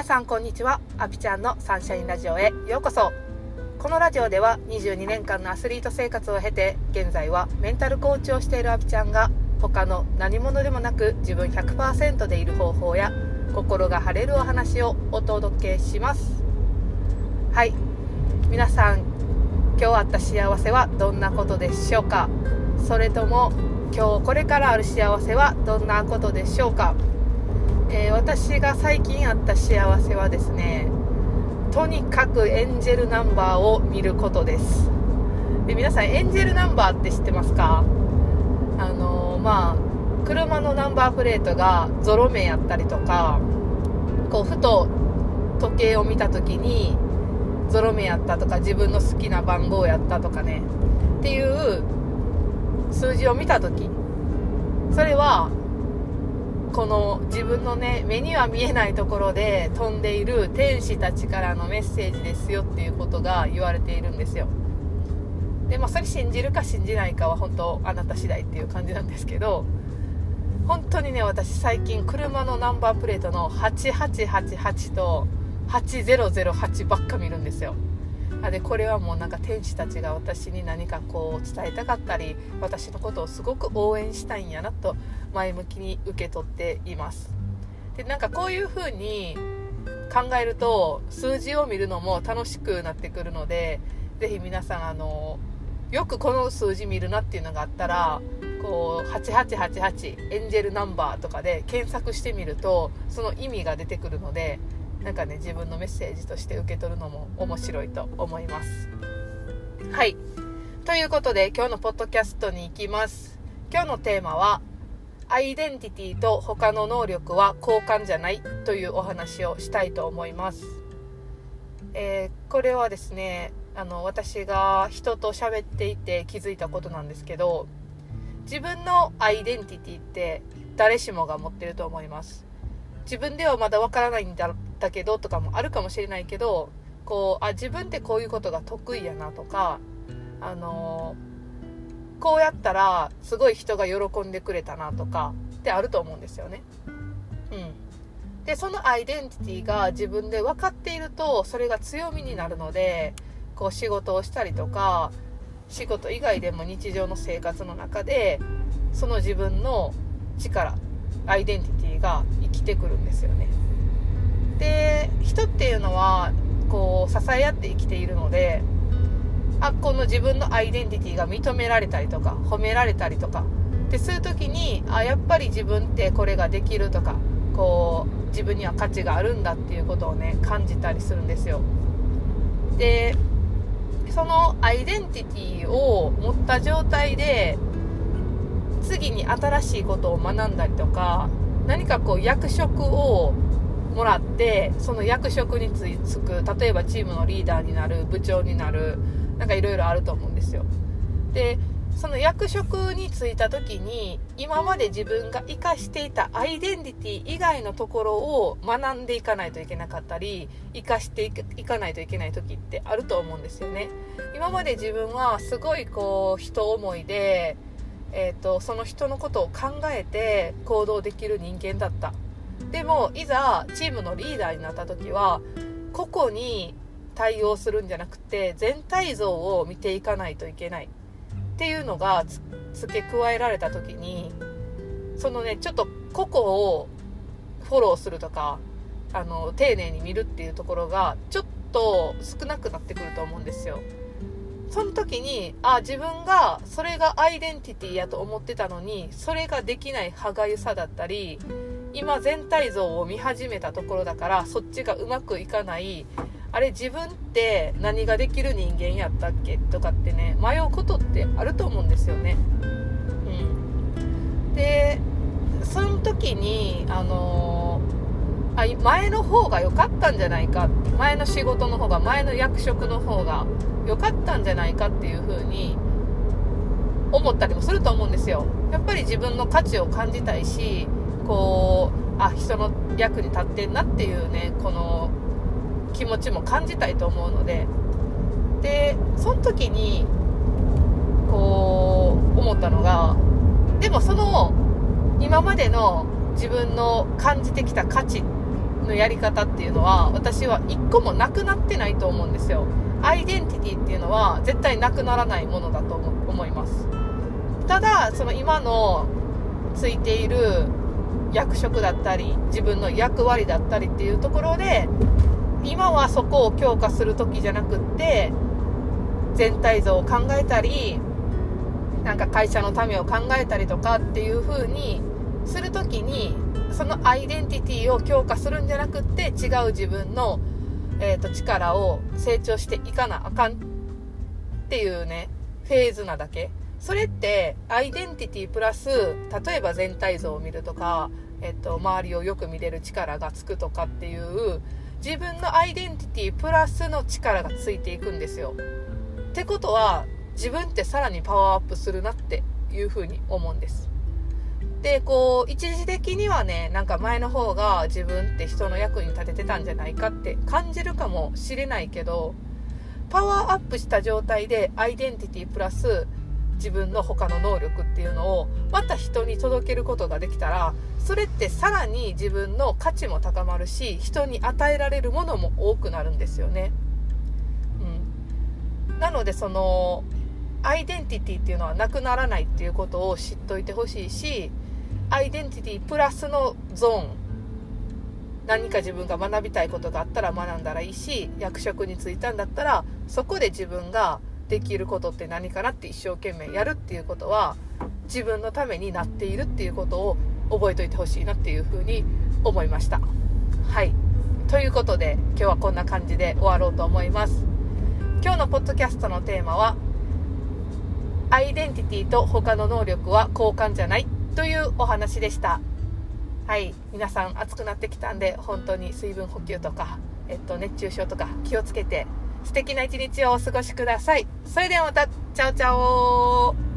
皆さんこんにちは。アピちゃんのサンシャインラジオへようこそ。このラジオでは22年間のアスリート生活を経て現在はメンタルコーチをしているアピちゃんが他の何者でもなく自分100%でいる方法や心が晴れるお話をお届けします。はい。皆さん今日あった幸せはどんなことでしょうか？それとも今日これからある幸せはどんなことでしょうか？えー、私が最近あった幸せはですねとにかくエンジェルナンバーを見ることです。で皆さんエンジェルナンバーって知ってますか？あのー、まあ車のナンバープレートがゾロ目やったりとかこうふと時計を見た時にゾロ目やったとか自分の好きな番号やったとかねっていう数字を見た時それはこの自分のね目には見えないところで飛んでいる天使たちからのメッセージですよっていうことが言われているんですよ。でまあそれ信じるか信じないかは本当あなた次第っていう感じなんですけど本当にね私最近車のナンバープレートの8888と8008ばっか見るんですよ。あでこれはもうなんか天使たちが私に何かこう伝えたかったり私のことをすごく応援したいんやなと前向きに受け取っています。でなんかこういう風に考えると数字を見るのも楽しくなってくるのでぜひ皆さんあのよくこの数字見るなっていうのがあったらこう8888エンジェルナンバーとかで検索してみるとその意味が出てくるのでなんかね自分のメッセージとして受け取るのも面白いと思います。はい。ということで今日のポッドキャストに行きます。今日のテーマはアイデンティティと他の能力は交換じゃないというお話をしたいと思います、えー、これはですねあの私が人と喋っていて気づいたことなんですけど自分のアイデンティティって誰しもが持ってると思います。自分ではまだわからないんだったけどとかもあるかもしれないけどこうあ自分ってこういうことが得意やなとかあのー、こうやったらすごい人が喜んでくれたなとかってあると思うんですよね。うん、でそのアイデンティティが自分で分かっているとそれが強みになるのでこう仕事をしたりとか仕事以外でも日常の生活の中でその自分の力アイデンティティが生きてくるんですよね。で人っていうのはこう支え合って生きているのであこの自分のアイデンティティが認められたりとか褒められたりとか。でそういう時にあやっぱり自分ってこれができるとかこう自分には価値があるんだっていうことをね感じたりするんですよ。でそのアイデンティティを持った状態で次に新しいことを学んだりとか何かこう役職をもらってその役職に就く例えばチームのリーダーになる部長になるなんかいろいろあると思うんですよ。でその役職に就いた時に今まで自分が生かしていたアイデンティティ以外のところを学んでいかないといけなかったり生かしていかないといけない時ってあると思うんですよね。今まで自分はすごいこう人思いで、えーとその人のことを考えて行動できる人間だった。でもいざチームのリーダーになった時は個々に対応するんじゃなくて全体像を見ていかないといけない。っていうのが付け加えられた時にそのねちょっと個々をフォローするとかあの丁寧に見るっていうところがちょっと少なくなってくると思うんですよ。その時にあ自分がそれがアイデンティティやと思ってたのにそれができない歯がゆさだったり今全体像を見始めたところだからそっちがうまくいかないあれ自分って何ができる人間やったっけ？とかってね迷うことってあると思うんですよね。うん、でその時にあのー、あ前の方が良かったんじゃないか前の仕事の方が前の役職の方が良かったんじゃないかっていう風に思ったりもすると思うんですよ。やっぱり自分の価値を感じたいしこうあ人の役に立ってんなっていうねこの気持ちも感じたいと思うので。でその時にこう思ったのがでもその今までの自分の感じてきた価値のやり方っていうのは私は一個もなくなってないと思うんですよ。アイデンティティっていうのは絶対なくならないものだと思います。ただその今のついている役職だったり自分の役割だったりっていうところで今はそこを強化する時じゃなくって全体像を考えたりなんか会社のためを考えたりとかっていう風にする時にそのアイデンティティを強化するんじゃなくって違う自分の、えーと、力を成長していかなあかんっていうねフェーズなだけ。それってアイデンティティプラス例えば全体像を見るとか、えっと、周りをよく見れる力がつくとかっていう自分のアイデンティティプラスの力がついていくんですよ。ってことは自分ってさらにパワーアップするなっていうふうに思うんです。でこう一時的にはねなんか前の方が自分って人の役に立ててたんじゃないかって感じるかもしれないけどパワーアップした状態でアイデンティティプラス自分の他の能力っていうのをまた人に届けることができたらそれってさらに自分の価値も高まるし人に与えられるものも多くなるんですよね。うん、なのでそのアイデンティティっていうのはなくならないっていうことを知っといてほしいしアイデンティティプラスのゾーン何か自分が学びたいことがあったら学んだらいいし役職に就いたんだったらそこで自分ができることって何かなって一生懸命やるっていうことは自分のためになっているっていうことを覚えておいてほしいなっていうふうに思いました。はい。ということで今日はこんな感じで終わろうと思います。今日のポッドキャストのテーマはアイデンティティと他の能力は交換じゃないというお話でした。はい、皆さん暑くなってきたんで、本当に水分補給とか、えっと、熱中症とか気をつけて、素敵な一日をお過ごしください。それではまた、チャオチャオ